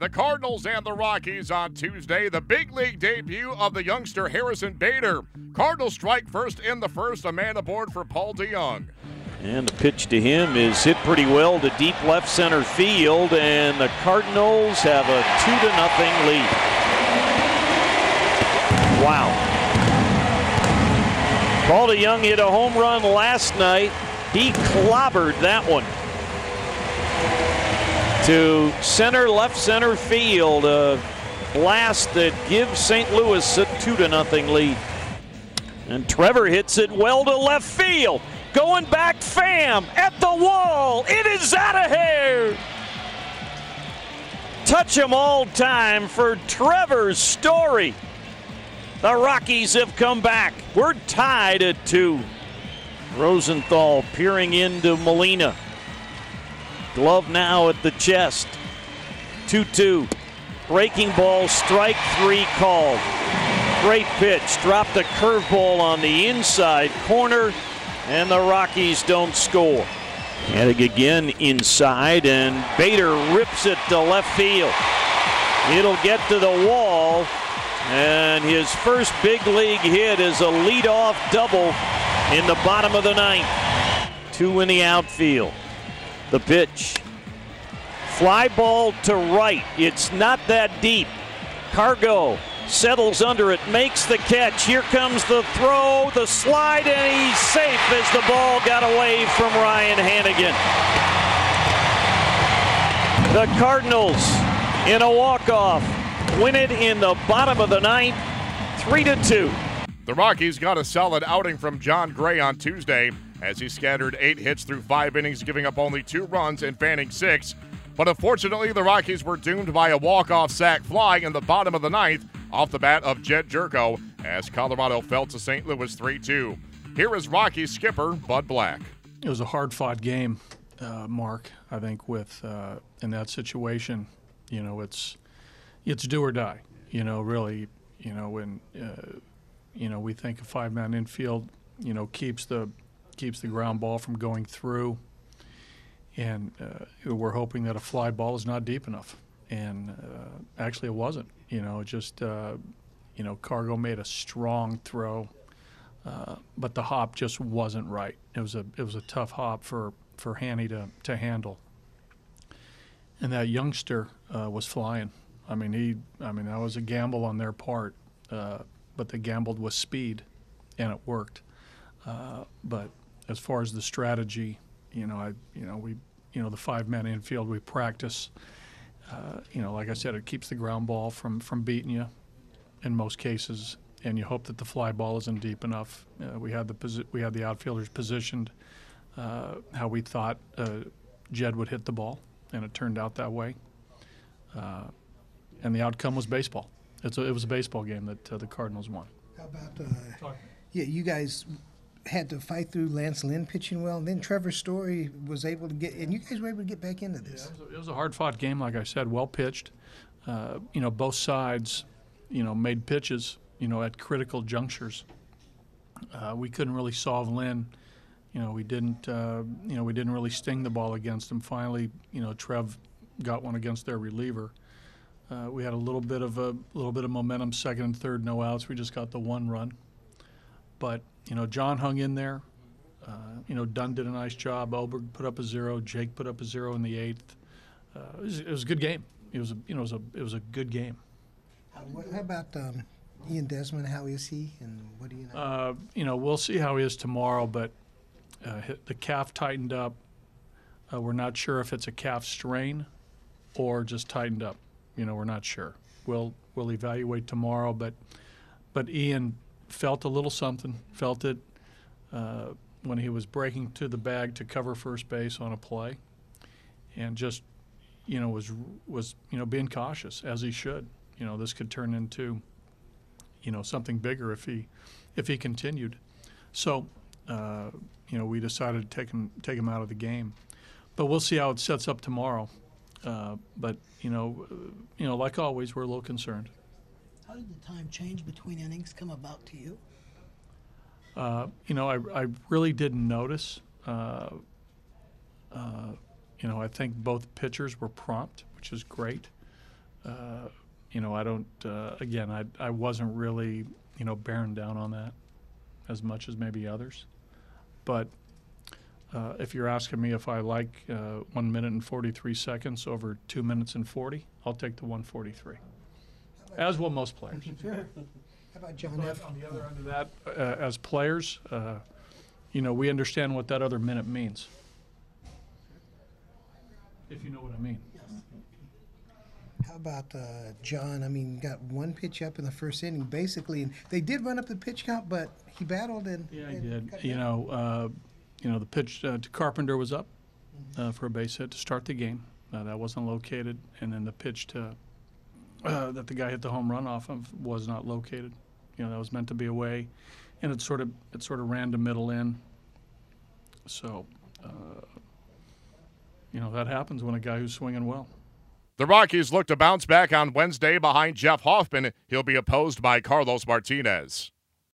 The Cardinals and the Rockies on Tuesday, the big league debut of the youngster Harrison Bader. Cardinals strike first in the first, a man aboard for Paul DeJong. And the pitch to him is hit pretty well to deep left center field, and the Cardinals have a two to nothing lead. Wow. Paul DeJong hit a home run last night. He clobbered that one to center, left center field. A blast that gives St. Louis a two to nothing lead. And Trevor hits it well to left field. Going back, Pham, at the wall. It is out of here. Touch him all time for Trevor's Story. The Rockies have come back. We're tied at two. Rosenthal peering into Molina. Glove now at the chest. 2 2. Breaking ball, strike three called. Great pitch. Dropped a curveball on the inside corner, and the Rockies don't score. Heading again inside, and Bader rips it to left field. It'll get to the wall, and his first big league hit is a leadoff double in the bottom of the ninth. Two in the outfield. The pitch. Fly ball to right. It's not that deep. Cargo settles under it, makes the catch. Here comes the throw, the slide, and he's safe as the ball got away from Ryan Hanigan. The Cardinals in a walk-off win it in the bottom of the ninth, three to two. The Rockies got a solid outing from Jon Gray on Tuesday as he scattered eight hits through five innings, giving up only two runs and fanning six. But unfortunately, the Rockies were doomed by a walk-off sac fly in the bottom of the ninth off the bat of Jedd Gyorko as Colorado fell to St. Louis 3-2. Here is Rockies skipper Bud Black. It was a hard-fought game, uh, Mark. I think with uh, in that situation, you know, it's it's do or die. You know, really, you know, when uh, you know we think a five-man infield, you know, keeps the keeps the ground ball from going through, and uh, we're hoping that a fly ball is not deep enough. And uh, actually, it wasn't. You know, just uh, you know, Cargo made a strong throw, uh, but the hop just wasn't right. It was a it was a tough hop for for Hanny to to handle. And that youngster uh, was flying. I mean, he. I mean, that was a gamble on their part, uh, but they gambled with speed, and it worked. Uh, but as far as the strategy, you know, I, you know, we, you know, the five-man infield we practice. Uh, you know, like I said, it keeps the ground ball from from beating you, in most cases, and you hope that the fly ball isn't deep enough. Uh, we had the posi- we had the outfielders positioned uh, how we thought uh, Jedd would hit the ball, and it turned out that way. Uh, and the outcome was baseball. It's a, it was a baseball game that uh, the Cardinals won. How about, uh, yeah, you guys had to fight through Lance Lynn pitching well, and then Trevor Story was able to get, and you guys were able to get back into this. It was a, a hard-fought game, like I said, well pitched. Uh, you know, both sides, you know, made pitches, you know, at critical junctures. Uh, we couldn't really solve Lynn. You know, we didn't, uh, you know, we didn't really sting the ball against him. Finally, you know, Trev got one against their reliever. Uh, we had a little bit of a little bit of momentum, second and third, no outs. We just got the one run, but you know, Jon hung in there. Uh, you know, Dunn did a nice job. Oberg put up a zero. Jake put up a zero in the eighth. Uh, it, was, it was a good game. It was a you know it was a it was a good game. How about um, Ian Desmond? How is he, and what do you know? Uh, you know, we'll see how he is tomorrow, but uh, the calf tightened up. Uh, we're not sure if it's a calf strain or just tightened up. You know, we're not sure. We'll we'll evaluate tomorrow, but but Ian felt a little something. Felt it uh, when he was breaking to the bag to cover first base on a play, and just you know was was you know being cautious as he should. You know, this could turn into you know something bigger if he if he continued. So, uh, you know, we decided to take him take him out of the game, but we'll see how it sets up tomorrow. Uh, but you know, uh, you know, like always, we're a little concerned. How did the time change between innings come about to you? Uh, you know, I, I really didn't notice. Uh, uh, you know, I think both pitchers were prompt, which is great. uh, you know, I don't. Uh, again, I I wasn't really you know bearing down on that as much as maybe others, but. Uh, if you're asking me if I like uh, one minute and 43 seconds over two minutes and 40, I'll take the 143. As will most players. How about Jon But F? on the other end of that, uh, as players, uh, you know, we understand what that other minute means. If you know what I mean. How about uh, Jon? I mean, got one pitch up in the first inning, basically, and they did run up the pitch count, but he battled and Yeah, he and did. You down. know, uh, you know, the pitch uh, to Carpenter was up uh, for a base hit to start the game. Uh, that wasn't located, and then the pitch to uh, that the guy hit the home run off of was not located. You know, that was meant to be away, and it sort of it sort of ran to middle in. So, uh, you know, that happens when a guy who's swinging well. The Rockies look to bounce back on Wednesday behind Jeff Hoffman. He'll be opposed by Carlos Martinez.